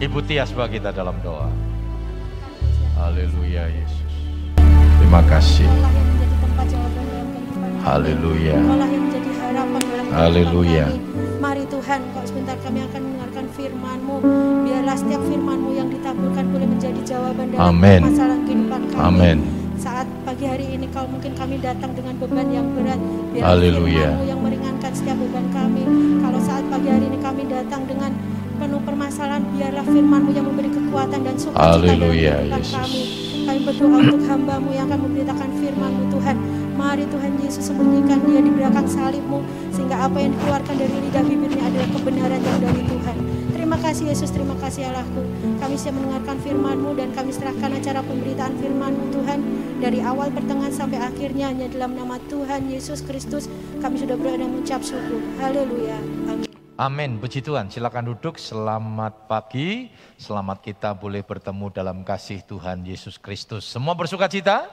Ibu Tias bagi kita dalam doa. Haleluya Yesus. Terima kasih. Haleluya. Haleluya. Mari Tuhan, kau sebentar kami akan mendengarkan firman-Mu. Biarlah setiap firman-Mu yang ditaburkan boleh menjadi jawaban dalam Amin. masalah kehidupan kami. Amin. Saat pagi hari ini kalau mungkin kami datang dengan beban yang berat, biarlah Haleluya. firman-Mu yang meringankan setiap beban kami. Kalau saat pagi hari ini kami datang dengan penuh permasalahan, biarlah firman-Mu yang memberi kekuatan dan sukacita dalam Yesus. kami. Kami berdoa untuk hambamu yang akan memberitakan firman-Mu Tuhan. Mari Tuhan Yesus sembunyikan dia di belakang salibmu sehingga apa yang dikeluarkan dari lidah bibirnya adalah kebenaran yang dari Tuhan. Terima kasih Yesus, terima kasih Allahku. Kami siap mendengarkan firman-Mu dan kami serahkan acara pemberitaan firman-Mu Tuhan dari awal pertengahan sampai akhirnya hanya dalam nama Tuhan Yesus Kristus kami sudah berada mengucap syukur. Haleluya. Amin. Amin. Puji Tuhan. Silakan duduk. Selamat pagi. Selamat kita boleh bertemu dalam kasih Tuhan Yesus Kristus. Semua bersuka cita?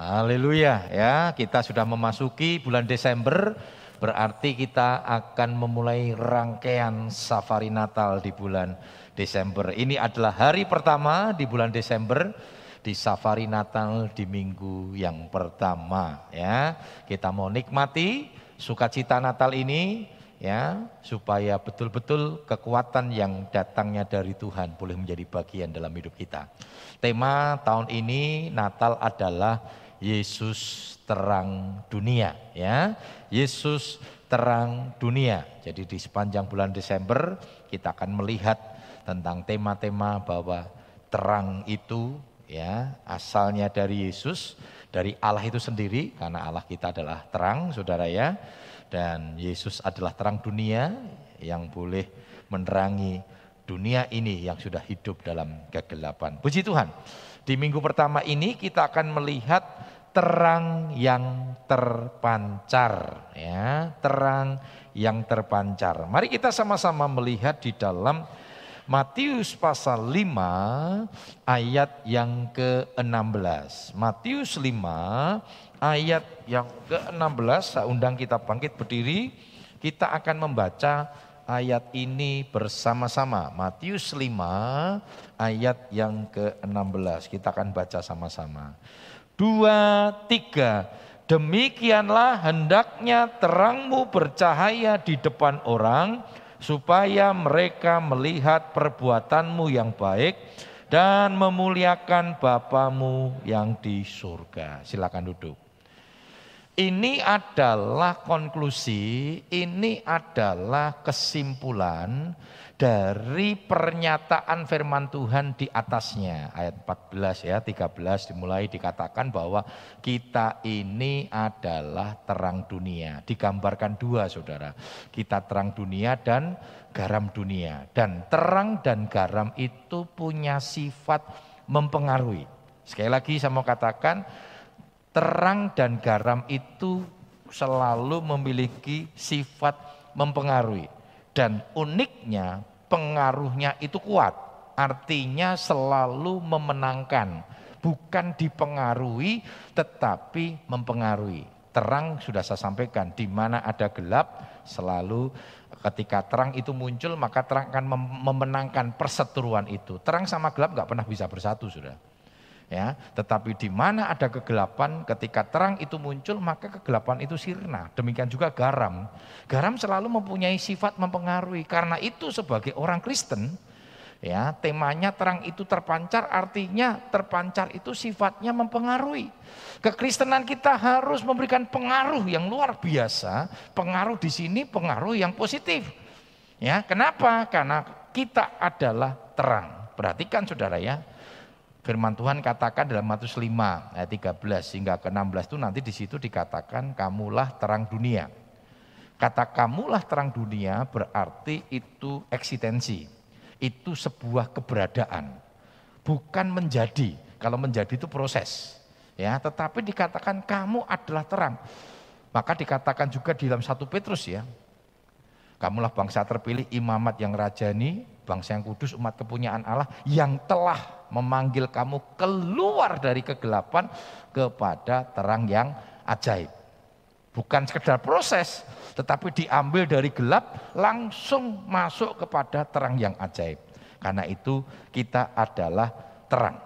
Haleluya. Ya, kita sudah memasuki bulan Desember. Berarti kita akan memulai rangkaian safari Natal di bulan Desember. Ini adalah hari pertama di bulan Desember di safari Natal di minggu yang pertama ya. Kita mau nikmati sukacita Natal ini ya supaya betul-betul kekuatan yang datangnya dari Tuhan boleh menjadi bagian dalam hidup kita. Tema tahun ini Natal adalah Yesus terang dunia ya. Yesus terang dunia. Jadi di sepanjang bulan Desember kita akan melihat tentang tema-tema bahwa terang itu ya asalnya dari Yesus, dari Allah itu sendiri karena Allah kita adalah terang Saudara ya. Dan Yesus adalah terang dunia yang boleh menerangi dunia ini yang sudah hidup dalam kegelapan. Puji Tuhan. Di minggu pertama ini kita akan melihat terang yang terpancar ya, terang yang terpancar. Mari kita sama-sama melihat di dalam Matius pasal 5 ayat yang ke-16. Matius 5 ayat yang ke-16 saya undang kita bangkit berdiri. Kita akan membaca ayat ini bersama-sama. Matius 5 ayat yang ke-16. Kita akan baca sama-sama. Dua, tiga. Demikianlah hendaknya terangmu bercahaya di depan orang, supaya mereka melihat perbuatanmu yang baik dan memuliakan Bapamu yang di surga. Silakan duduk. Ini adalah konklusi, ini adalah kesimpulan dari pernyataan firman Tuhan di atasnya. Ayat 14 ya, 13 dimulai dikatakan bahwa kita ini adalah terang dunia. Digambarkan dua saudara, kita terang dunia dan garam dunia. Dan terang dan garam itu punya sifat mempengaruhi. Sekali lagi saya mau katakan, terang dan garam itu selalu memiliki sifat mempengaruhi. Dan uniknya pengaruhnya itu kuat. Artinya selalu memenangkan. Bukan dipengaruhi tetapi mempengaruhi. Terang sudah saya sampaikan, di mana ada gelap selalu ketika terang itu muncul maka terang akan memenangkan perseteruan itu. Terang sama gelap nggak pernah bisa bersatu sudah ya tetapi di mana ada kegelapan ketika terang itu muncul maka kegelapan itu sirna. Demikian juga garam. Garam selalu mempunyai sifat mempengaruhi. Karena itu sebagai orang Kristen ya temanya terang itu terpancar artinya terpancar itu sifatnya mempengaruhi. Kekristenan kita harus memberikan pengaruh yang luar biasa. Pengaruh di sini pengaruh yang positif. Ya kenapa? Karena kita adalah terang. Perhatikan saudara ya Firman Tuhan katakan dalam Matius 5 ayat 13 hingga ke 16 itu nanti di situ dikatakan kamulah terang dunia. Kata kamulah terang dunia berarti itu eksistensi. Itu sebuah keberadaan. Bukan menjadi. Kalau menjadi itu proses. Ya, tetapi dikatakan kamu adalah terang. Maka dikatakan juga di dalam satu Petrus ya. Kamulah bangsa terpilih, imamat yang rajani, bangsa yang kudus, umat kepunyaan Allah yang telah memanggil kamu keluar dari kegelapan kepada terang yang ajaib. Bukan sekedar proses, tetapi diambil dari gelap langsung masuk kepada terang yang ajaib. Karena itu kita adalah terang.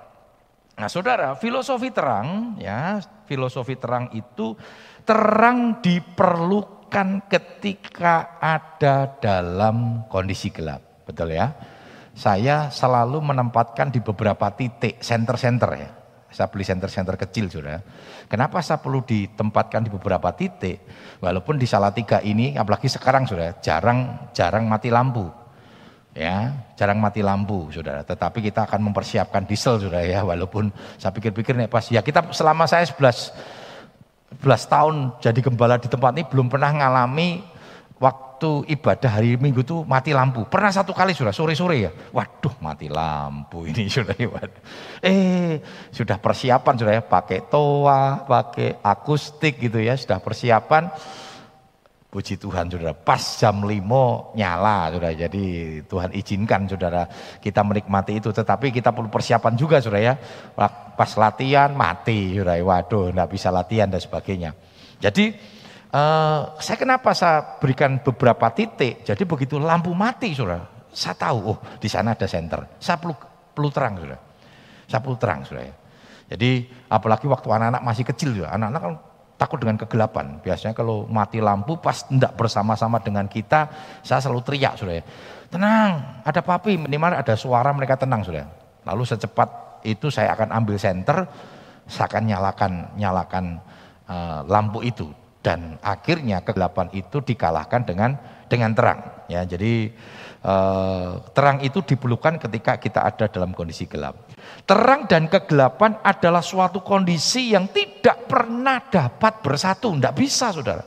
Nah, Saudara, filosofi terang ya, filosofi terang itu terang diperlukan ketika ada dalam kondisi gelap. Betul ya? Saya selalu menempatkan di beberapa titik center-center ya. Saya beli center-center kecil sudah. Kenapa saya perlu ditempatkan di beberapa titik? Walaupun di Salatiga ini, apalagi sekarang sudah jarang jarang mati lampu, ya jarang mati lampu, saudara. Tetapi kita akan mempersiapkan diesel, sudah ya. Walaupun saya pikir-pikir nih pas ya kita selama saya 11 11 tahun jadi gembala di tempat ini belum pernah ngalami waktu ibadah hari Minggu tuh mati lampu. Pernah satu kali sudah sore-sore ya. Waduh mati lampu ini sudah ya. Eh sudah persiapan sudah ya pakai toa, pakai akustik gitu ya, sudah persiapan. Puji Tuhan saudara, pas jam 5 nyala saudara. Jadi Tuhan izinkan saudara kita menikmati itu. Tetapi kita perlu persiapan juga saudara ya. Pas latihan mati saudara. Waduh enggak bisa latihan dan sebagainya. Jadi uh, saya kenapa saya berikan beberapa titik. Jadi begitu lampu mati saudara. Saya tahu oh di sana ada center. Saya perlu, perlu terang saudara. Saya perlu terang saudara. Jadi apalagi waktu anak-anak masih kecil ya. Anak-anak kan takut dengan kegelapan. Biasanya kalau mati lampu pas tidak bersama-sama dengan kita, saya selalu teriak sudah ya. Tenang, ada papi, minimal ada suara mereka tenang sudah. Lalu secepat itu saya akan ambil senter, saya akan nyalakan nyalakan uh, lampu itu dan akhirnya kegelapan itu dikalahkan dengan dengan terang ya. Jadi uh, terang itu diperlukan ketika kita ada dalam kondisi gelap. Terang dan kegelapan adalah suatu kondisi yang tidak pernah dapat bersatu. Tidak bisa saudara.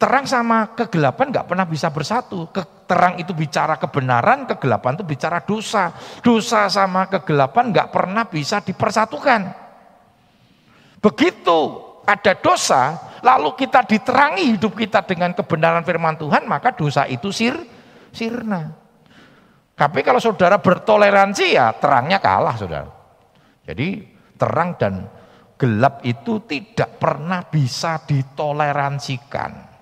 Terang sama kegelapan nggak pernah bisa bersatu. Terang itu bicara kebenaran, kegelapan itu bicara dosa. Dosa sama kegelapan nggak pernah bisa dipersatukan. Begitu ada dosa, lalu kita diterangi hidup kita dengan kebenaran firman Tuhan, maka dosa itu sir, sirna. Tapi kalau saudara bertoleransi ya terangnya kalah saudara. Jadi terang dan gelap itu tidak pernah bisa ditoleransikan.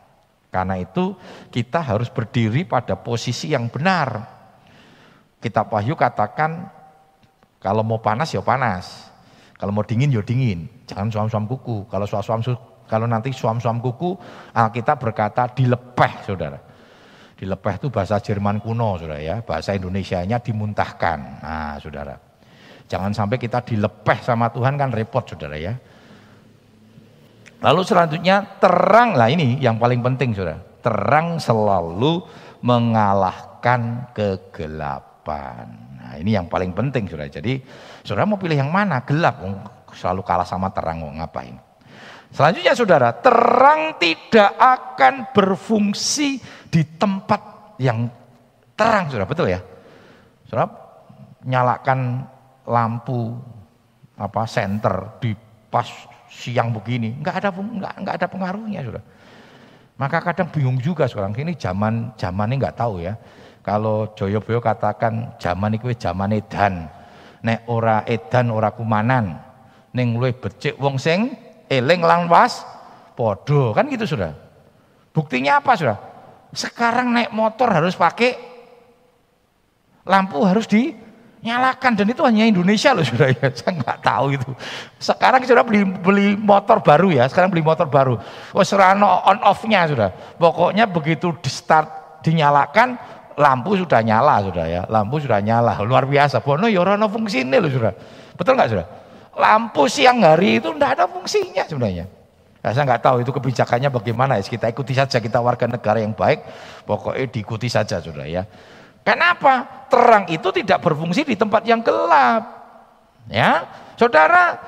Karena itu kita harus berdiri pada posisi yang benar. Kitab Wahyu katakan kalau mau panas ya panas. Kalau mau dingin ya dingin. Jangan suam-suam kuku. Kalau suam-suam kalau nanti suam-suam kuku Alkitab berkata dilepeh saudara. Dilepeh itu bahasa Jerman kuno, saudara ya. Bahasa Indonesia-nya dimuntahkan. Nah, saudara. Jangan sampai kita dilepeh sama Tuhan kan repot, saudara ya. Lalu selanjutnya terang lah ini yang paling penting, saudara. Terang selalu mengalahkan kegelapan. Nah, ini yang paling penting, saudara. Jadi, saudara mau pilih yang mana? Gelap, selalu kalah sama terang, mau ngapain? Selanjutnya saudara, terang tidak akan berfungsi di tempat yang terang, saudara. Betul ya? Saudara, nyalakan lampu apa senter di pas siang begini, nggak ada nggak nggak ada pengaruhnya, saudara. Maka kadang bingung juga sekarang ini zaman zaman ini nggak tahu ya. Kalau Joyoboyo katakan zaman ini zaman edan, nek ora edan ora kumanan, neng luwe becik wong sing eling lan was podo kan gitu sudah. Buktinya apa sudah? Sekarang naik motor harus pakai lampu harus dinyalakan dan itu hanya Indonesia loh sudah ya. Saya nggak tahu itu. Sekarang sudah beli beli motor baru ya. Sekarang beli motor baru. Oh serano on off-nya sudah. Pokoknya begitu di start dinyalakan lampu sudah nyala sudah ya. Lampu sudah nyala. Luar biasa. Bono ya fungsi ini loh sudah. Betul nggak sudah? Lampu siang hari itu tidak ada fungsinya sebenarnya. Nah, saya nggak tahu itu kebijakannya bagaimana ya. Kita ikuti saja kita warga negara yang baik, pokoknya diikuti saja sudah ya. Kenapa? Terang itu tidak berfungsi di tempat yang gelap. Ya, saudara,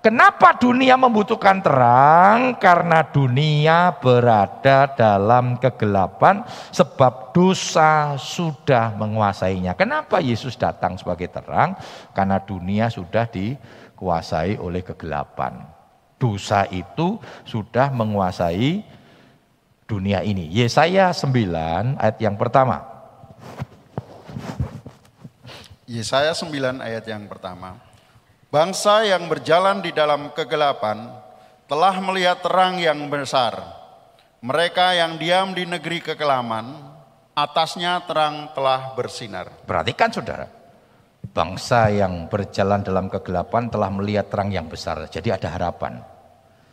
kenapa dunia membutuhkan terang? Karena dunia berada dalam kegelapan sebab dosa sudah menguasainya. Kenapa Yesus datang sebagai terang? Karena dunia sudah di dikuasai oleh kegelapan. Dosa itu sudah menguasai dunia ini. Yesaya 9 ayat yang pertama. Yesaya 9 ayat yang pertama. Bangsa yang berjalan di dalam kegelapan telah melihat terang yang besar. Mereka yang diam di negeri kekelaman atasnya terang telah bersinar. Perhatikan saudara, bangsa yang berjalan dalam kegelapan telah melihat terang yang besar. Jadi ada harapan.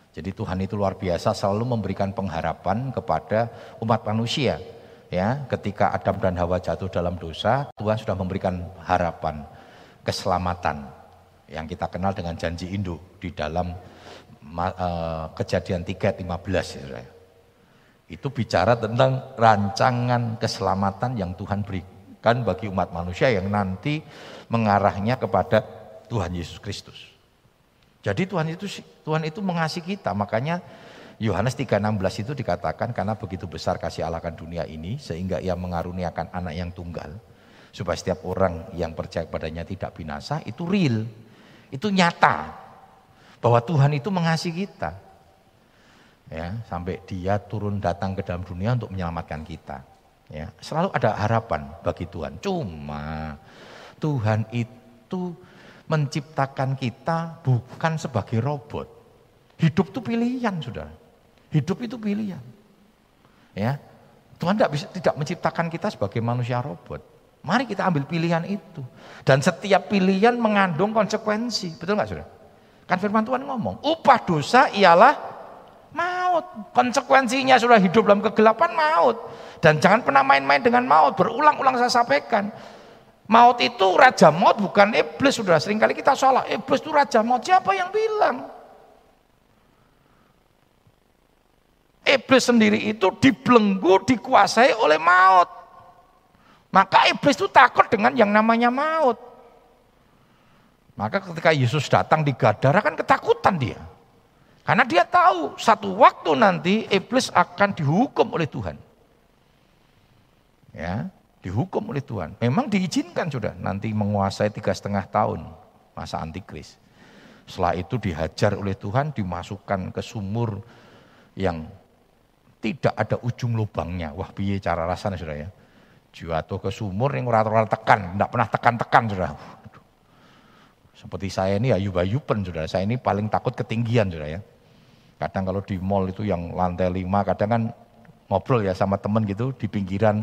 Jadi Tuhan itu luar biasa selalu memberikan pengharapan kepada umat manusia. Ya, ketika Adam dan Hawa jatuh dalam dosa, Tuhan sudah memberikan harapan, keselamatan yang kita kenal dengan janji induk di dalam uh, kejadian 3 15 ya. Itu bicara tentang rancangan keselamatan yang Tuhan berikan bagi umat manusia yang nanti mengarahnya kepada Tuhan Yesus Kristus. Jadi Tuhan itu Tuhan itu mengasihi kita, makanya Yohanes 3:16 itu dikatakan karena begitu besar kasih Allah akan dunia ini sehingga ia mengaruniakan anak yang tunggal supaya setiap orang yang percaya padanya tidak binasa itu real. Itu nyata bahwa Tuhan itu mengasihi kita. Ya, sampai dia turun datang ke dalam dunia untuk menyelamatkan kita. Ya, selalu ada harapan bagi Tuhan. Cuma Tuhan itu menciptakan kita bukan sebagai robot. Hidup itu pilihan, sudah. Hidup itu pilihan. Ya. Tuhan tidak bisa tidak menciptakan kita sebagai manusia robot. Mari kita ambil pilihan itu. Dan setiap pilihan mengandung konsekuensi. Betul nggak sudah? Kan firman Tuhan ngomong, upah dosa ialah maut. Konsekuensinya sudah hidup dalam kegelapan maut. Dan jangan pernah main-main dengan maut. Berulang-ulang saya sampaikan. Maut itu raja maut bukan iblis. Sudah sering kali kita salah. Iblis itu raja maut. Siapa yang bilang? iblis sendiri itu dibelenggu, dikuasai oleh maut. Maka iblis itu takut dengan yang namanya maut. Maka ketika Yesus datang di Gadara kan ketakutan dia. Karena dia tahu satu waktu nanti iblis akan dihukum oleh Tuhan. Ya, dihukum oleh Tuhan. Memang diizinkan sudah nanti menguasai tiga setengah tahun masa antikris. Setelah itu dihajar oleh Tuhan, dimasukkan ke sumur yang tidak ada ujung lubangnya. Wah piye cara rasanya sudah ya. Jatuh ke sumur yang ora tekan, tidak pernah tekan-tekan sudah. Seperti saya ini ayub-ayuban sudah, saya ini paling takut ketinggian sudah ya. Kadang kalau di mall itu yang lantai lima, kadang kan ngobrol ya sama temen gitu di pinggiran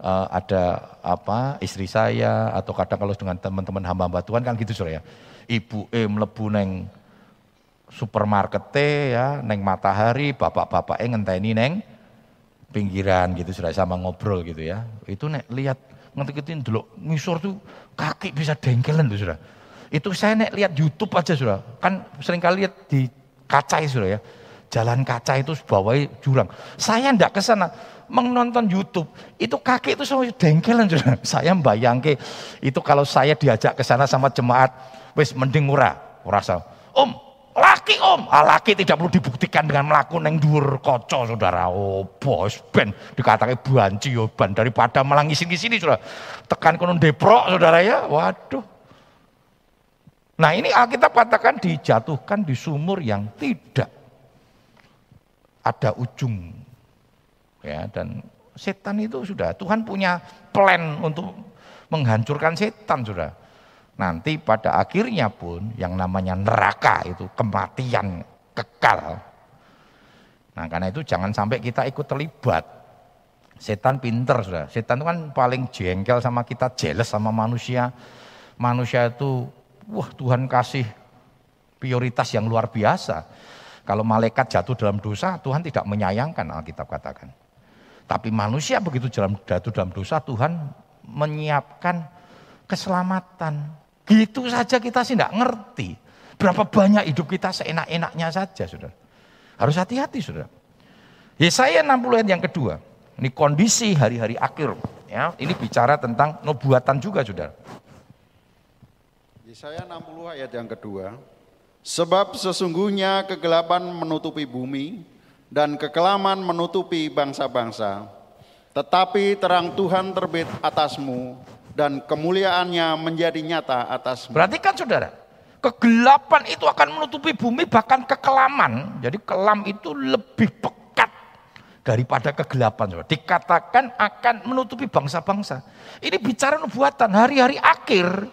uh, ada apa istri saya atau kadang kalau dengan teman-teman hamba-hamba Tuhan kan gitu sudah ya. Ibu E melebu neng supermarket ya, neng matahari, bapak-bapak eh ngenteni neng pinggiran gitu sudah sama ngobrol gitu ya. Itu nek lihat ngetik-ngetik dulu ngisor tuh kaki bisa dengkelan tuh sudah. Itu saya nek lihat YouTube aja sudah. Kan sering kali lihat di kaca sudah ya. Jalan kaca itu bawah jurang. Saya ndak ke sana menonton YouTube. Itu kaki itu sama dengkelan sudah. Saya bayangke itu kalau saya diajak ke sana sama jemaat wis mending ora, ora Om, Laki om, ah, laki tidak perlu dibuktikan dengan melakukan yang dur koco saudara. Oh bos ben dikatakan banci yo ban daripada malah ngisi sini sudah tekan konon deprok saudara ya. Waduh. Nah ini Alkitab katakan dijatuhkan di sumur yang tidak ada ujung. Ya dan setan itu sudah Tuhan punya plan untuk menghancurkan setan sudah. Nanti pada akhirnya pun yang namanya neraka itu kematian kekal. Nah karena itu jangan sampai kita ikut terlibat. Setan pinter sudah. Setan itu kan paling jengkel sama kita, jealous sama manusia. Manusia itu, wah Tuhan kasih prioritas yang luar biasa. Kalau malaikat jatuh dalam dosa, Tuhan tidak menyayangkan Alkitab katakan. Tapi manusia begitu jatuh dalam dosa, Tuhan menyiapkan keselamatan. Gitu saja kita sih tidak ngerti. Berapa banyak hidup kita seenak-enaknya saja, saudara. Harus hati-hati, saudara. Yesaya 60 ayat yang kedua. Ini kondisi hari-hari akhir. Ya, ini bicara tentang nubuatan juga, saudara. Yesaya 60 ayat yang kedua. Sebab sesungguhnya kegelapan menutupi bumi dan kekelaman menutupi bangsa-bangsa. Tetapi terang Tuhan terbit atasmu dan kemuliaannya menjadi nyata atas. Perhatikan saudara, kegelapan itu akan menutupi bumi bahkan kekelaman. Jadi kelam itu lebih pekat daripada kegelapan. Saudara. Dikatakan akan menutupi bangsa-bangsa. Ini bicara nubuatan hari-hari akhir.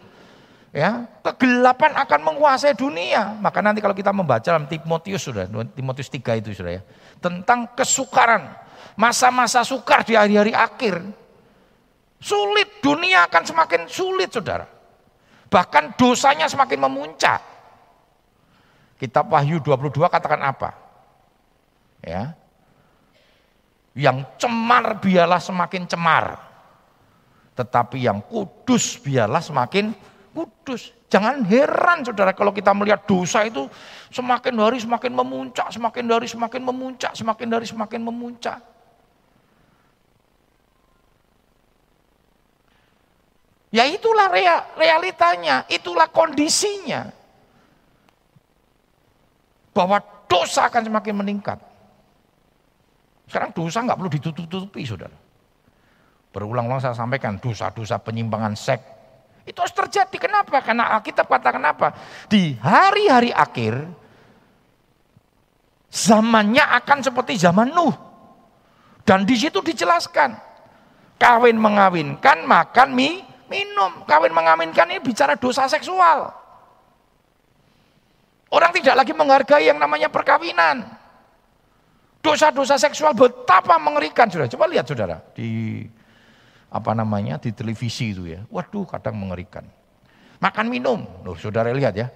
Ya, kegelapan akan menguasai dunia. Maka nanti kalau kita membaca dalam Timotius sudah, Timotius 3 itu sudah ya, tentang kesukaran, masa-masa sukar di hari-hari akhir Sulit, dunia akan semakin sulit saudara. Bahkan dosanya semakin memuncak. Kitab Wahyu 22 katakan apa? Ya. Yang cemar biarlah semakin cemar. Tetapi yang kudus biarlah semakin kudus. Jangan heran saudara kalau kita melihat dosa itu semakin hari semakin memuncak, semakin hari semakin memuncak, semakin hari semakin memuncak. Ya itulah realitanya, itulah kondisinya. Bahwa dosa akan semakin meningkat. Sekarang dosa nggak perlu ditutup-tutupi saudara. Berulang-ulang saya sampaikan dosa-dosa penyimpangan seks. Itu harus terjadi. Kenapa? Karena Alkitab katakan apa? Di hari-hari akhir, zamannya akan seperti zaman Nuh. Dan di situ dijelaskan, kawin mengawinkan, makan mie, minum. Kawin mengawinkan ini bicara dosa seksual. Orang tidak lagi menghargai yang namanya perkawinan. Dosa-dosa seksual betapa mengerikan sudah. Coba lihat saudara di apa namanya di televisi itu ya. Waduh, kadang mengerikan. Makan minum, loh saudara lihat ya.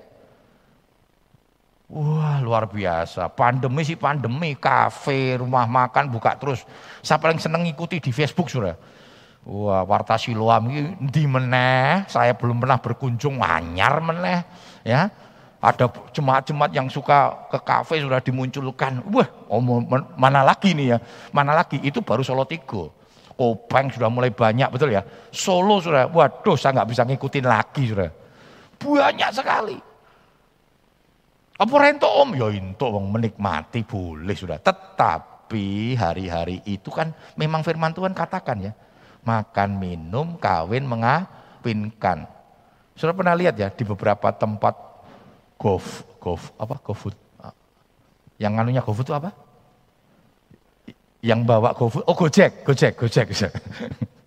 Wah luar biasa, pandemi sih pandemi, kafe, rumah makan buka terus. Saya paling seneng ikuti di Facebook sudah. Wah, Warta Siloam di meneh, saya belum pernah berkunjung anyar meneh, ya. Ada jemaat-jemaat yang suka ke kafe sudah dimunculkan. Wah, oh, mana lagi nih ya? Mana lagi? Itu baru Solo Tigo. Kopeng sudah mulai banyak, betul ya? Solo sudah, waduh saya nggak bisa ngikutin lagi sudah. Banyak sekali. Apa rento om? Ya itu menikmati boleh sudah. Tetapi hari-hari itu kan memang firman Tuhan katakan ya makan minum, kawin, mengawinkan. Sudah pernah lihat ya di beberapa tempat golf, golf apa GoFood? Yang anunya GoFood itu apa? Yang bawa GoFood, oh Gojek, Gojek, Gojek. Gojek.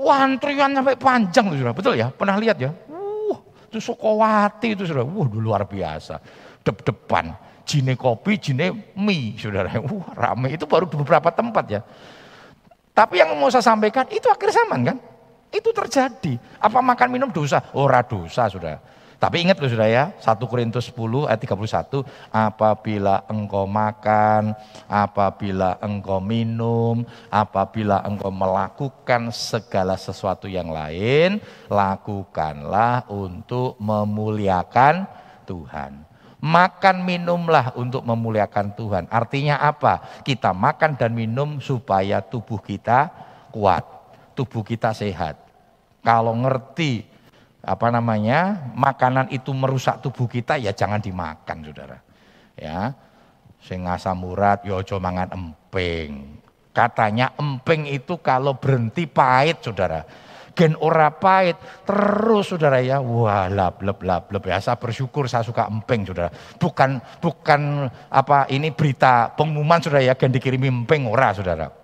Wah antrian sampai panjang tuh sudah, betul ya? Pernah lihat ya? Wah, itu Sukowati itu sudah, wah luar biasa. Dep-depan, jine kopi, jine mie, saudara. Wah rame, itu baru beberapa tempat ya. Tapi yang mau saya sampaikan itu akhir zaman kan? Itu terjadi. Apa makan minum dosa? Ora dosa sudah. Tapi ingat loh sudah ya, 1 Korintus 10 ayat 31, apabila engkau makan, apabila engkau minum, apabila engkau melakukan segala sesuatu yang lain, lakukanlah untuk memuliakan Tuhan. Makan minumlah untuk memuliakan Tuhan. Artinya apa? Kita makan dan minum supaya tubuh kita kuat, tubuh kita sehat. Kalau ngerti apa namanya makanan itu merusak tubuh kita ya jangan dimakan saudara. Ya sing asam urat ya mangan emping. Katanya emping itu kalau berhenti pahit saudara. Gen ora pahit terus saudara ya. Wah lab lab lab lab ya saya bersyukur saya suka emping saudara. Bukan bukan apa ini berita pengumuman saudara ya. Gen dikirimi emping ora saudara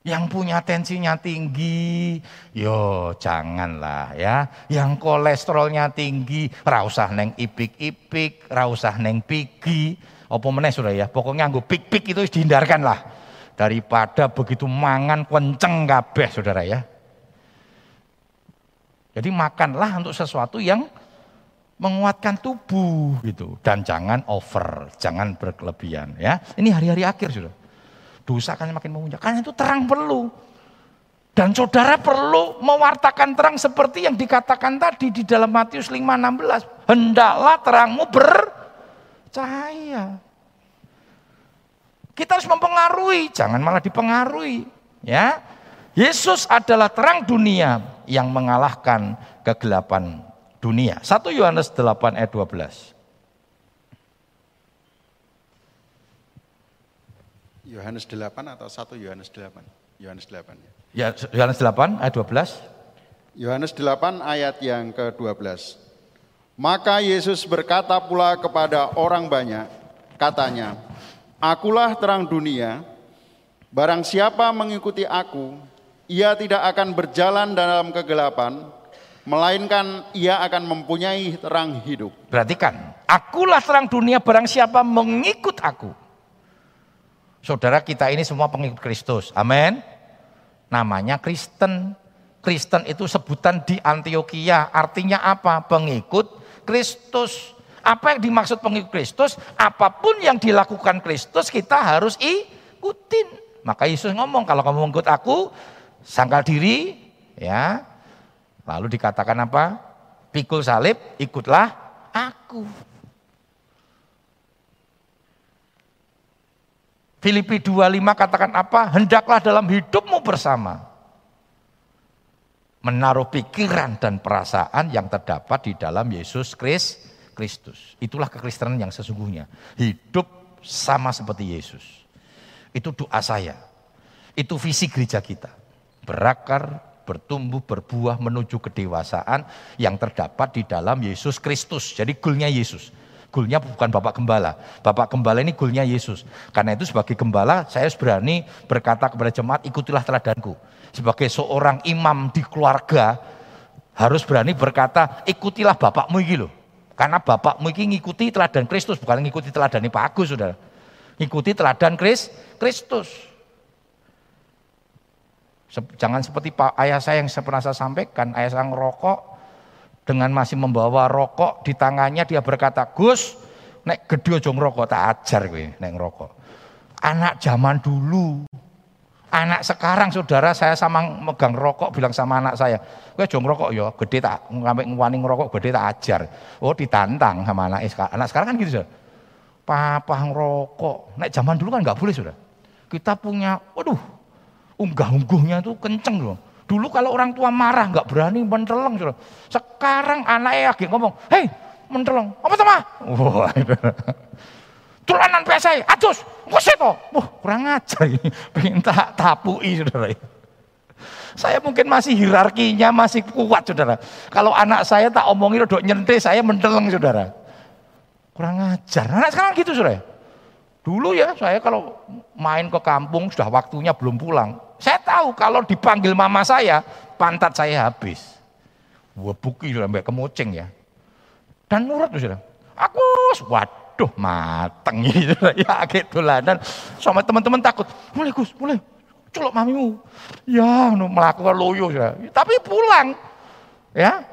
yang punya tensinya tinggi, yo janganlah ya. Yang kolesterolnya tinggi, rausah neng ipik-ipik, rausah neng pigi. Apa meneh sudah ya, pokoknya gue pik-pik itu dihindarkan lah daripada begitu mangan kenceng kabeh saudara ya. Jadi makanlah untuk sesuatu yang menguatkan tubuh gitu dan jangan over, jangan berkelebihan ya. Ini hari-hari akhir sudah. Dosa akan makin memuncak. Karena itu terang perlu. Dan saudara perlu mewartakan terang seperti yang dikatakan tadi di dalam Matius 5:16. Hendaklah terangmu bercahaya. Kita harus mempengaruhi, jangan malah dipengaruhi. Ya, Yesus adalah terang dunia yang mengalahkan kegelapan dunia. 1 Yohanes 8 ayat 12. Yohanes 8 atau 1 Yohanes 8? Yohanes 8 ya. Ya, Yohanes 8 ayat 12. Yohanes 8 ayat yang ke-12. Maka Yesus berkata pula kepada orang banyak, katanya, Akulah terang dunia, barang siapa mengikuti aku, ia tidak akan berjalan dalam kegelapan, melainkan ia akan mempunyai terang hidup. Perhatikan, akulah terang dunia barang siapa mengikut aku. Saudara kita ini semua pengikut Kristus. Amin. Namanya Kristen. Kristen itu sebutan di Antioquia. Artinya apa? Pengikut Kristus. Apa yang dimaksud pengikut Kristus? Apa pun yang dilakukan Kristus kita harus ikutin. Maka Yesus ngomong kalau kamu mengikut aku, sangkal diri, ya. Lalu dikatakan apa? Pikul salib, ikutlah aku. Filipi 25 katakan apa? Hendaklah dalam hidupmu bersama. Menaruh pikiran dan perasaan yang terdapat di dalam Yesus Kristus. Itulah kekristenan yang sesungguhnya. Hidup sama seperti Yesus. Itu doa saya. Itu visi gereja kita. Berakar, bertumbuh, berbuah menuju kedewasaan yang terdapat di dalam Yesus Kristus. Jadi goalnya Yesus. Gulnya bukan Bapak Gembala. Bapak Gembala ini gulnya Yesus. Karena itu sebagai gembala saya berani berkata kepada jemaat ikutilah teladanku. Sebagai seorang imam di keluarga harus berani berkata ikutilah bapakmu ini loh. Karena bapakmu ini ngikuti teladan Kristus bukan ngikuti teladan Pak Agus saudara. Ngikuti teladan Kristus. Jangan seperti ayah saya yang pernah saya sampaikan, ayah saya ngerokok, dengan masih membawa rokok di tangannya dia berkata, Gus, nek gede aja ngerokok, tak ajar gue nek ngerokok. Anak zaman dulu, anak sekarang saudara saya sama megang rokok bilang sama anak saya, gue aja ngerokok ya, gede tak ngambil ngwani ngerokok, gede tak ajar. Oh ditantang sama anak. Anak sekarang kan gitu saudara. Papa ngerokok, nek zaman dulu kan nggak boleh saudara. Kita punya, waduh, unggah-ungguhnya itu kenceng loh Dulu kalau orang tua marah nggak berani menteleng. Sekarang anaknya lagi ngomong, hei menteleng, apa sama? Wah, tulanan PSI, adus, ngusir toh. Wah, kurang ajar ini. Pengen tak tapui, saudara. Saya mungkin masih hierarkinya masih kuat, saudara. Kalau anak saya tak omongin udah nyentil, saya menteleng, saudara. Kurang ajar. Anak sekarang gitu, saudara. Dulu ya, saya kalau main ke kampung, sudah waktunya belum pulang. Saya tahu kalau dipanggil mama saya, pantat saya habis. Wah buki sampai kemucing ya. Dan nurut sudah. Aku waduh mateng gitu ya gitu lah dan sama teman-teman takut mulai Gus mulai culok mamimu. Ya melakukan loyo sudah tapi pulang ya.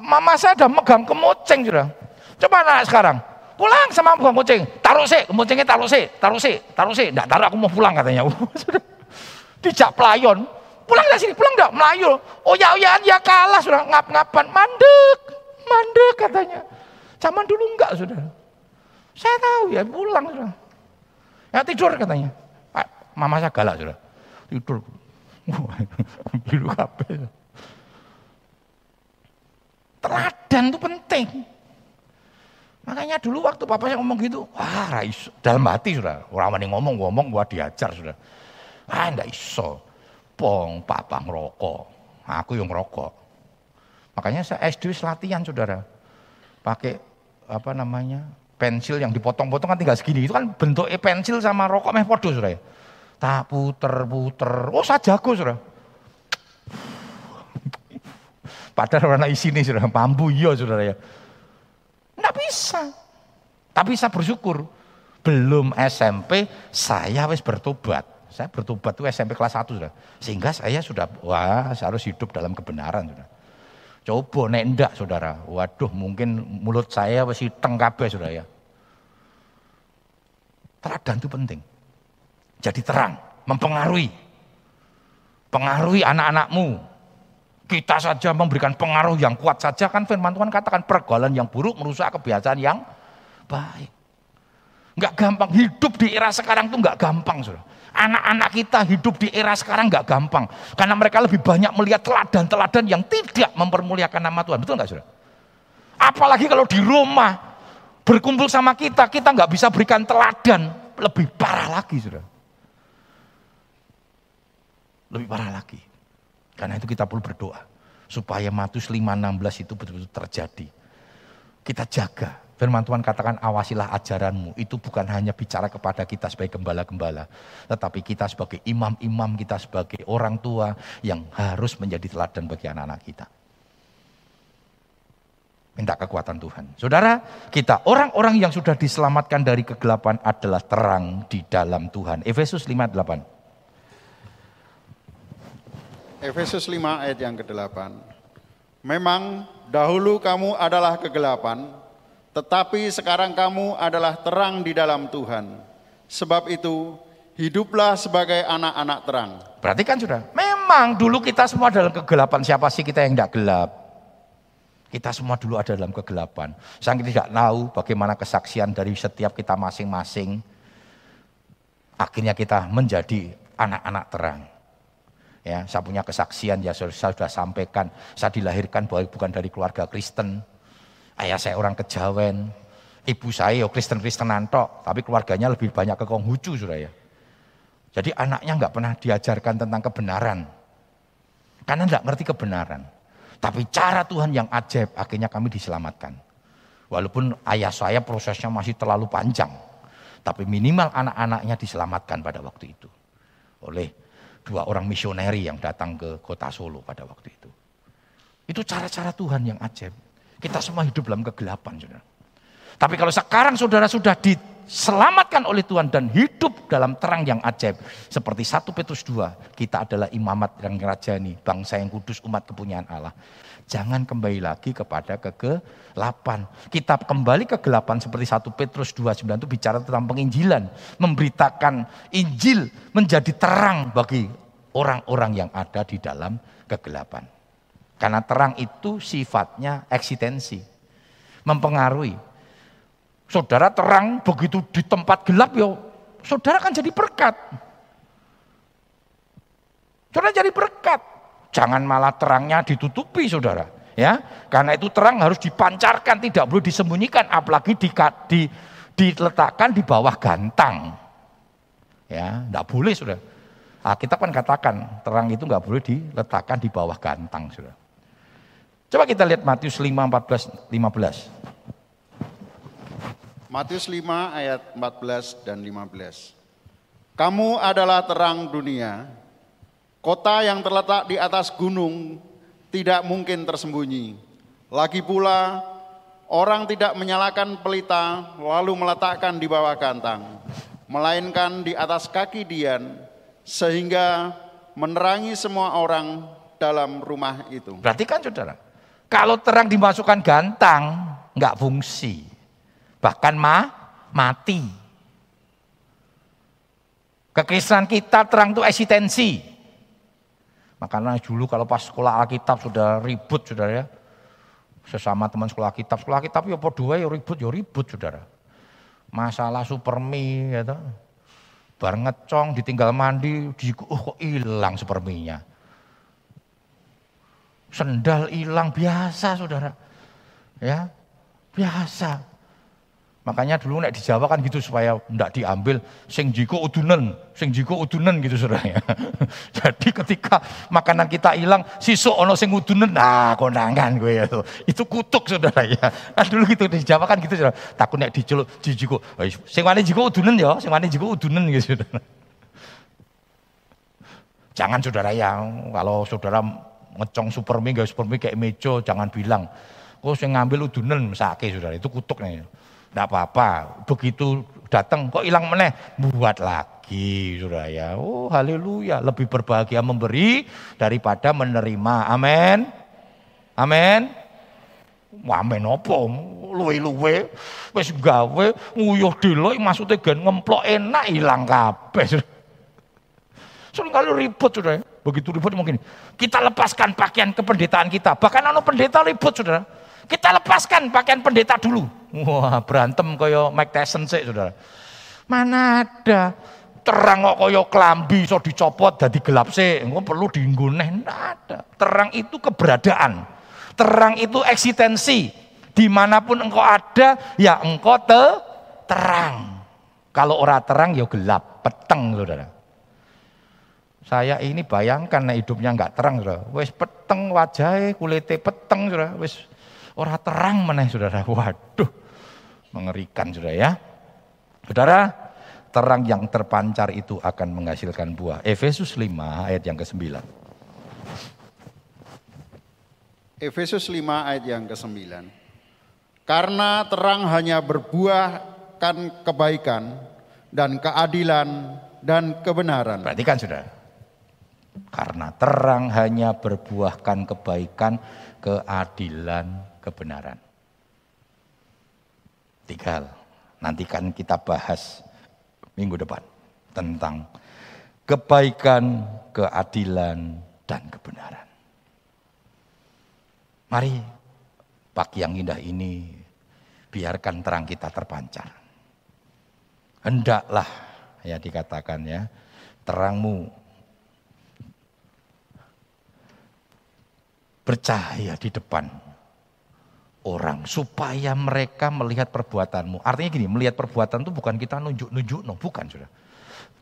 Mama saya udah megang kemucing sudah coba anak sekarang. Pulang sama megang kucing taruh sih kemucingnya taruh sih taruh sih taruh sih enggak taruh aku mau pulang katanya. Sudah dijak pelayon. Pulang dari sini, pulang enggak? Melayu. Oh ya, ya, ya kalah sudah ngap-ngapan. Mandek, mandek katanya. Zaman dulu enggak sudah. Saya tahu ya, pulang sudah. Ya tidur katanya. Mama saya galak sudah. Tidur. Biru kabel. Teladan itu penting. Makanya dulu waktu papa saya ngomong gitu, wah rais, dalam hati sudah. Orang yang ngomong, ngomong, gua diajar sudah. Ah ndak iso. Pong papa ngerokok. Aku yang ngerokok. Makanya saya SD latihan saudara. Pakai apa namanya pensil yang dipotong-potong kan tinggal segini. Itu kan bentuknya pensil sama rokok meh podo saudara. Tak puter-puter. Oh saya jago saudara. Padahal warna isi ini saudara. Bambu iya saudara ya. Nggak bisa. Tapi saya bersyukur. Belum SMP saya wis bertobat. Saya bertobat itu SMP kelas 1 sudah. Sehingga saya sudah, wah saya harus hidup dalam kebenaran sudah. Coba nek enggak saudara, waduh mungkin mulut saya masih tengkabe sudah ya. Teladan itu penting. Jadi terang, mempengaruhi. Pengaruhi anak-anakmu. Kita saja memberikan pengaruh yang kuat saja kan firman Tuhan katakan pergaulan yang buruk merusak kebiasaan yang baik. Enggak gampang, hidup di era sekarang itu enggak gampang saudara. Anak-anak kita hidup di era sekarang nggak gampang. Karena mereka lebih banyak melihat teladan-teladan yang tidak mempermuliakan nama Tuhan. Betul nggak saudara? Apalagi kalau di rumah berkumpul sama kita, kita nggak bisa berikan teladan. Lebih parah lagi saudara. Lebih parah lagi. Karena itu kita perlu berdoa. Supaya Matius 5.16 itu betul-betul terjadi. Kita jaga Firman Tuhan katakan awasilah ajaranmu. Itu bukan hanya bicara kepada kita sebagai gembala-gembala. Tetapi kita sebagai imam-imam, kita sebagai orang tua yang harus menjadi teladan bagi anak-anak kita. Minta kekuatan Tuhan. Saudara, kita orang-orang yang sudah diselamatkan dari kegelapan adalah terang di dalam Tuhan. Efesus 5 8. Efesus 5 ayat yang ke-8. Memang dahulu kamu adalah kegelapan, tetapi sekarang kamu adalah terang di dalam Tuhan. Sebab itu, hiduplah sebagai anak-anak terang. Perhatikan sudah, memang dulu kita semua dalam kegelapan. Siapa sih kita yang tidak gelap? Kita semua dulu ada dalam kegelapan. Saya tidak tahu bagaimana kesaksian dari setiap kita masing-masing. Akhirnya kita menjadi anak-anak terang. Ya, saya punya kesaksian ya saya sudah sampaikan. Saya dilahirkan bukan dari keluarga Kristen. Ayah saya orang Kejawen. Ibu saya yo Kristen-Kristen nantok, tapi keluarganya lebih banyak ke Konghucu sudah ya. Jadi anaknya nggak pernah diajarkan tentang kebenaran. Karena nggak ngerti kebenaran. Tapi cara Tuhan yang ajaib akhirnya kami diselamatkan. Walaupun ayah saya prosesnya masih terlalu panjang. Tapi minimal anak-anaknya diselamatkan pada waktu itu. Oleh dua orang misioneri yang datang ke kota Solo pada waktu itu. Itu cara-cara Tuhan yang ajaib. Kita semua hidup dalam kegelapan, saudara. Tapi kalau sekarang saudara sudah diselamatkan oleh Tuhan dan hidup dalam terang yang ajaib. Seperti 1 Petrus 2, kita adalah imamat yang rajani, bangsa yang kudus, umat kepunyaan Allah. Jangan kembali lagi kepada kegelapan. Kita kembali ke kegelapan seperti 1 Petrus 2.9 itu bicara tentang penginjilan. Memberitakan Injil menjadi terang bagi orang-orang yang ada di dalam kegelapan. Karena terang itu sifatnya eksistensi. Mempengaruhi. Saudara terang begitu di tempat gelap ya saudara kan jadi berkat. Saudara jadi berkat. Jangan malah terangnya ditutupi saudara. Ya, karena itu terang harus dipancarkan, tidak boleh disembunyikan, apalagi di, di, diletakkan di bawah gantang. Ya, tidak boleh sudah. Nah, kita kan katakan terang itu nggak boleh diletakkan di bawah gantang sudah. Coba kita lihat Matius 5, 14, 15. Matius 5 ayat 14 dan 15. Kamu adalah terang dunia. Kota yang terletak di atas gunung tidak mungkin tersembunyi. Lagi pula, orang tidak menyalakan pelita lalu meletakkan di bawah kantang, melainkan di atas kaki Dian, sehingga menerangi semua orang dalam rumah itu. Perhatikan saudara, kalau terang dimasukkan gantang, nggak fungsi. Bahkan ma, mati. Kekristenan kita terang itu eksistensi. Makanya dulu kalau pas sekolah Alkitab sudah ribut saudara ya. Sesama teman sekolah kitab, sekolah kitab ya dua ya ribut ya ribut saudara. Masalah supermi gitu. Bar ngecong ditinggal mandi, di, oh kok hilang superminya. Sendal hilang biasa saudara. Ya, biasa. Makanya dulu nek di Jawa kan gitu supaya ndak diambil sing jiko udunen, sing jiko udunen gitu saudara ya. Jadi ketika makanan kita hilang, sisuk ono sing udunen, nah kondangan gue ya tuh. Itu kutuk saudara ya. Kan dulu gitu di Jawa kan gitu saudara. Takut nek diceluk jiko, sing wani jiko udunen ya, sing wani jiko udunen gitu saudara. Jangan saudara ya, kalau saudara ngecong supermi gak supermi kayak mejo, jangan bilang. Kok sing ngambil udunen sakit saudara, itu kutuk nih. Tidak apa-apa. Begitu datang kok hilang meneh, buat lagi saudara ya. Oh haleluya, lebih berbahagia memberi daripada menerima. Amin. Amin. Amin apa? Luwe-luwe wis gawe nguyuh dhewe maksudnya gen ngemplok enak hilang kabeh. Sering kali ribut saudara. Begitu ribut mungkin. Kita lepaskan pakaian kependetaan kita. Bahkan anu pendeta ribut saudara. Kita lepaskan pakaian pendeta dulu. Wah, berantem kaya Mike Tyson sih, Saudara. Mana ada terang kok kaya klambi so dicopot jadi gelap sih. Engko perlu diingguneh, enggak ada. Terang itu keberadaan. Terang itu eksistensi. Di mana pun engkau ada, ya engkau te terang. Kalau orang terang ya gelap, peteng saudara. Saya ini bayangkan nah hidupnya enggak terang saudara. Wes peteng wajahnya, kulitnya peteng saudara. Wes orang terang mana saudara. Waduh, mengerikan saudara ya. Saudara, terang yang terpancar itu akan menghasilkan buah. Efesus 5 ayat yang ke-9. Efesus 5 ayat yang ke-9. Karena terang hanya berbuahkan kebaikan dan keadilan dan kebenaran. Perhatikan saudara. Karena terang hanya berbuahkan kebaikan, keadilan, kebenaran. Tiga hal. Nanti kita bahas minggu depan tentang kebaikan, keadilan, dan kebenaran. Mari pagi yang indah ini biarkan terang kita terpancar. Hendaklah ya dikatakan ya, terangmu bercahaya di depan orang supaya mereka melihat perbuatanmu. Artinya gini, melihat perbuatan itu bukan kita nunjuk-nunjuk, no, bukan sudah.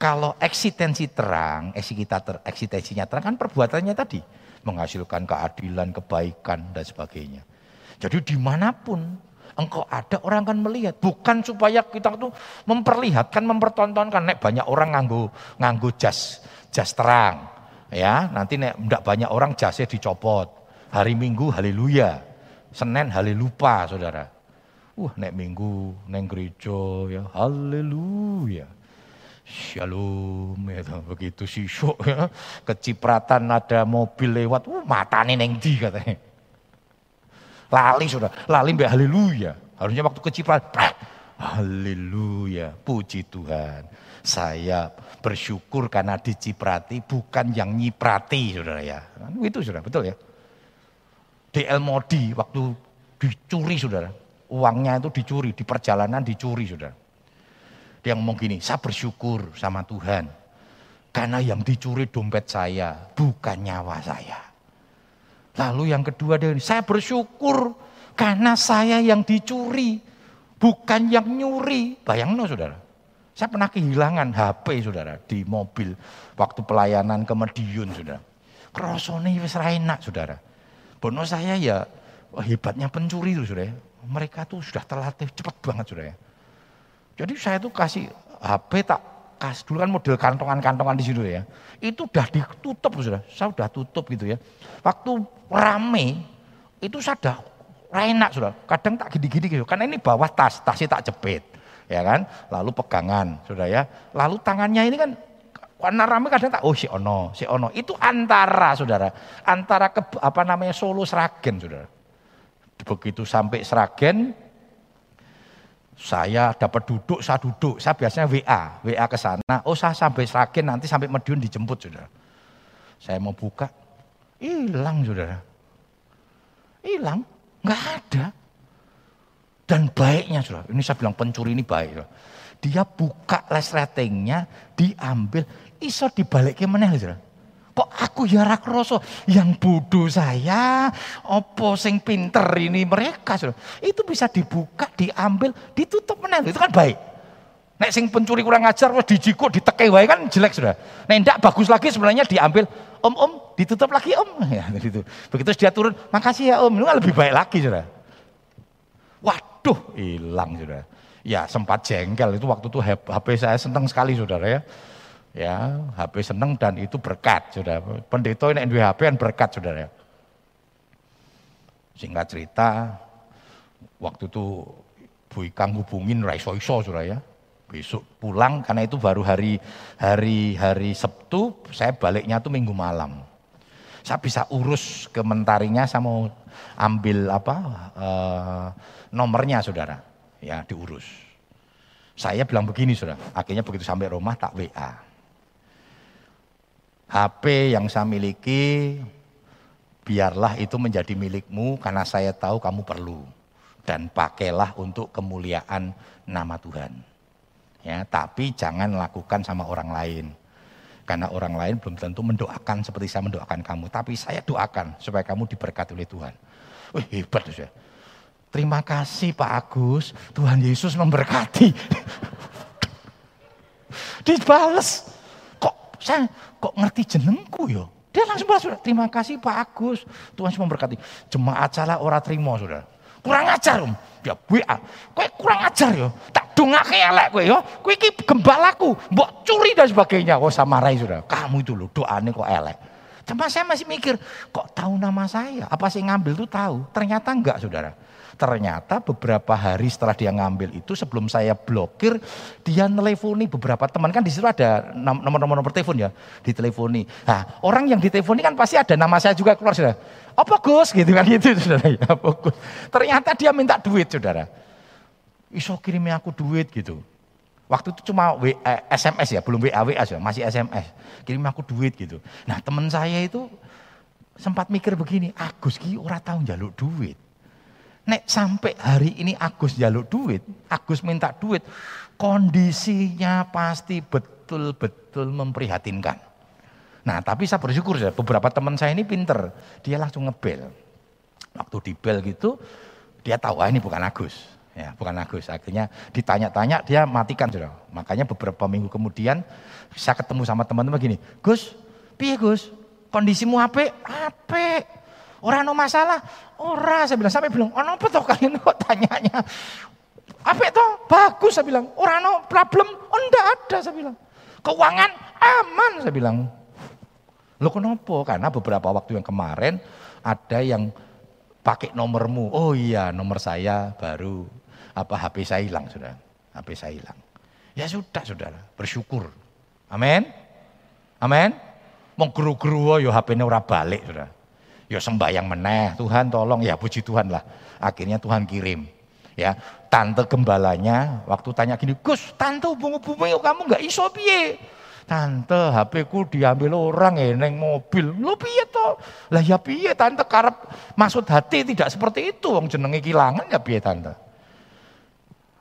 Kalau eksistensi terang, eksistensinya terang kan perbuatannya tadi menghasilkan keadilan, kebaikan dan sebagainya. Jadi di mana pun engkau ada orang akan melihat. Bukan supaya kita tuh memperlihatkan, mempertontonkan. Nek banyak orang nganggu nganggu jas, jas terang. Ya, nanti nek enggak banyak orang jasnya dicopot. Hari Minggu haleluya. Senin halelupa, Saudara. Wah, nek Minggu neng gereja ya haleluya. Shalom ya begitu sisuk ya. Kecipratan ada mobil lewat, uh matane neng di katanya. Lali sudah, lali mbak haleluya. Harusnya waktu kecipratan, haleluya, puji Tuhan. Saya bersyukur karena diciprati, bukan yang nyiprati, saudara ya. Itu sudah betul ya. Di El Modi waktu dicuri, saudara. Uangnya itu dicuri, di perjalanan dicuri, saudara. Dia ngomong gini, saya bersyukur sama Tuhan. Karena yang dicuri dompet saya, bukan nyawa saya. Lalu yang kedua dia saya bersyukur karena saya yang dicuri, bukan yang nyuri. Bayang no saudara. Saya pernah kehilangan HP saudara di mobil waktu pelayanan ke Medion saudara. Krosone wis enak saudara. Bono saya ya hebatnya pencuri itu saudara. Mereka tuh sudah terlatih cepat banget saudara. Jadi saya tuh kasih HP tak kas dulu kan model kantongan-kantongan di situ ya. Itu udah ditutup sudah. Saya udah tutup gitu ya. Waktu rame itu saya udah enak sudah. Kadang tak gini-gini gitu. Karena ini bawah tas, tasnya tak jepit. Ya kan? Lalu pegangan sudah ya. Lalu tangannya ini kan warna rame kadang tak oh si ono, si ono. Itu antara saudara, antara ke, apa namanya Solo Sragen saudara. Begitu sampai Sragen, saya dapat duduk, saya duduk. Saya biasanya WA, WA ke sana. Oh saya sampai Sragen nanti sampai Medion dijemput saudara. Saya mau buka, hilang saudara. Hilang, nggak ada. Dan baiknya saudara, ini saya bilang pencuri ini baik. Saudara. Dia buka les ratingnya, diambil, iso dibalik ke mana saudara. Kok aku ya rakroso yang bodoh saya, opo sing pinter ini mereka. Sudah. Itu bisa dibuka, diambil, ditutup menang. Itu kan baik. Nek sing pencuri kurang ajar wis dijikuk diteke wae kan jelek sudah. Nek ndak bagus lagi sebenarnya diambil, Om Om ditutup lagi Om. Ya gitu. Begitu dia turun, makasih ya Om. Itu kan lebih baik lagi sudah. Waduh, hilang sudah. Ya sempat jengkel itu waktu itu HP saya seneng sekali saudara ya ya HP seneng dan itu berkat sudah. Pendeta ini dua HP kan berkat saudara. Singkat cerita waktu itu Bu Ikang hubungin raiso iso saudara ya. Besok pulang karena itu baru hari hari hari Sabtu saya baliknya tuh minggu malam. Saya bisa urus ke mentarinya saya mau ambil apa uh, nomornya saudara. Ya diurus. Saya bilang begini saudara. Akhirnya begitu sampai rumah tak WA HP yang saya miliki, biarlah itu menjadi milikmu karena saya tahu kamu perlu. Dan pakailah untuk kemuliaan nama Tuhan. Ya, tapi jangan lakukan sama orang lain. Karena orang lain belum tentu mendoakan seperti saya mendoakan kamu. Tapi saya doakan supaya kamu diberkati oleh Tuhan. Wih, hebat ya. Terima kasih Pak Agus, Tuhan Yesus memberkati. Dibales. Kok saya kok ngerti jenengku yo? Dia langsung balas, terima kasih Pak Agus. Tuhan semua memberkati. Jemaat salah orang terima, saudara. Kurang ajar om. Ya WA. Kowe kurang ajar yo. Tak dongake elek kowe yo. Kowe iki gembalaku, mbok curi dan sebagainya. Oh samarai saudara. Kamu itu loh doane kok elek. Cuma saya masih mikir, kok tahu nama saya? Apa sih ngambil tuh tahu? Ternyata enggak saudara. Ternyata beberapa hari setelah dia ngambil itu sebelum saya blokir, dia nelefoni beberapa teman. Kan di situ ada nomor-nomor nomor telepon ya, diteleponi. Nah orang yang diteleponi kan pasti ada nama saya juga keluar saudara. Apa Gus gitu kan itu saudara ya, apa. Ternyata dia minta duit saudara. Iso kirimnya aku duit gitu. Waktu itu cuma w, eh, SMS ya, belum WA WA ya, masih SMS. Kirim aku duit gitu. Nah teman saya itu sempat mikir begini, Agus ki ora tahu jaluk duit. Nek sampai hari ini Agus jaluk duit, Agus minta duit, kondisinya pasti betul-betul memprihatinkan. Nah tapi saya bersyukur ya, beberapa teman saya ini pinter, dia langsung ngebel. Waktu di bel gitu, dia tahu ah ini bukan Agus. Ya, bukan Agus. Akhirnya ditanya-tanya dia matikan sudah. Makanya beberapa minggu kemudian saya ketemu sama teman-teman gini, Gus, piye Gus? Kondisimu apa? Orang no masalah. Orang saya bilang sampai bilang, oh apa toh kalian kok tanyanya? Apa itu? Bagus saya bilang. Orang no problem? Oh enggak ada saya bilang. Keuangan aman saya bilang. Lo kenapa? Karena beberapa waktu yang kemarin ada yang pakai nomormu. Oh iya nomor saya baru apa HP saya hilang sudah. HP saya hilang. Ya sudah saudara, bersyukur. Amin. Amin. Mau guru-guru yo HP-nya ora balik sudah. Ya sembahyang meneh, Tuhan tolong ya puji Tuhan lah. Akhirnya Tuhan kirim. Ya, tante gembalanya waktu tanya gini, Gus, tante hubung-hubungi kamu nggak iso piye? Tante, HP ku diambil orang ya neng mobil. Lo piye to? Lah ya piye tante karep maksud hati tidak seperti itu. Wong jenenge kilangan ya piye tante?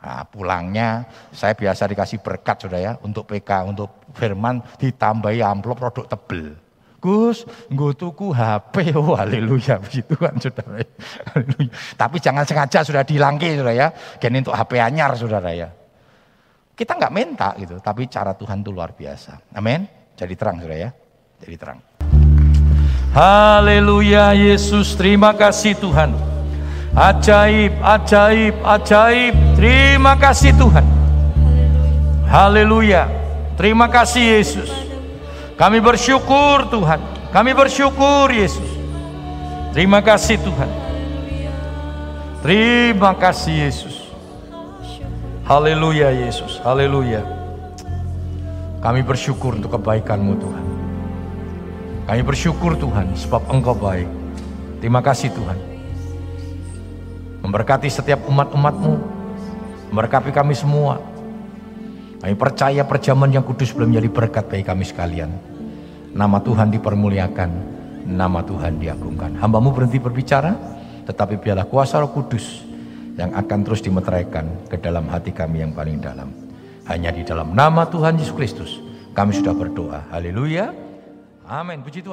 Nah, pulangnya saya biasa dikasih berkat sudah ya untuk PK, untuk firman ditambahi amplop produk tebel. Gus, gue tuku HP, oh haleluya, puji Tuhan saudara. Haleluya. Tapi jangan sengaja sudah dihilangkan saudara ya, gini untuk HP anyar saudara ya. Kita nggak minta gitu, tapi cara Tuhan itu luar biasa. Amin. Jadi terang saudara ya, jadi terang. Haleluya Yesus, terima kasih Tuhan. Ajaib, ajaib, ajaib. Terima kasih Tuhan. Haleluya. Terima kasih Yesus. Kami bersyukur Tuhan. Kami bersyukur Yesus. Terima kasih Tuhan. Terima kasih Yesus. Haleluya Yesus. Haleluya. Kami bersyukur untuk kebaikan-Mu Tuhan. Kami bersyukur Tuhan sebab Engkau baik. Terima kasih Tuhan. Memberkati setiap umat-umat-Mu. Memberkati kami semua kami percaya perjamuan yang kudus belum menjadi berkat bagi kami sekalian. Nama Tuhan dipermuliakan, nama Tuhan diagungkan. Hambamu berhenti berbicara, tetapi biarlah kuasa roh kudus yang akan terus dimeteraikan ke dalam hati kami yang paling dalam. Hanya di dalam nama Tuhan Yesus Kristus kami sudah berdoa. Haleluya. Amin. Puji Tuhan.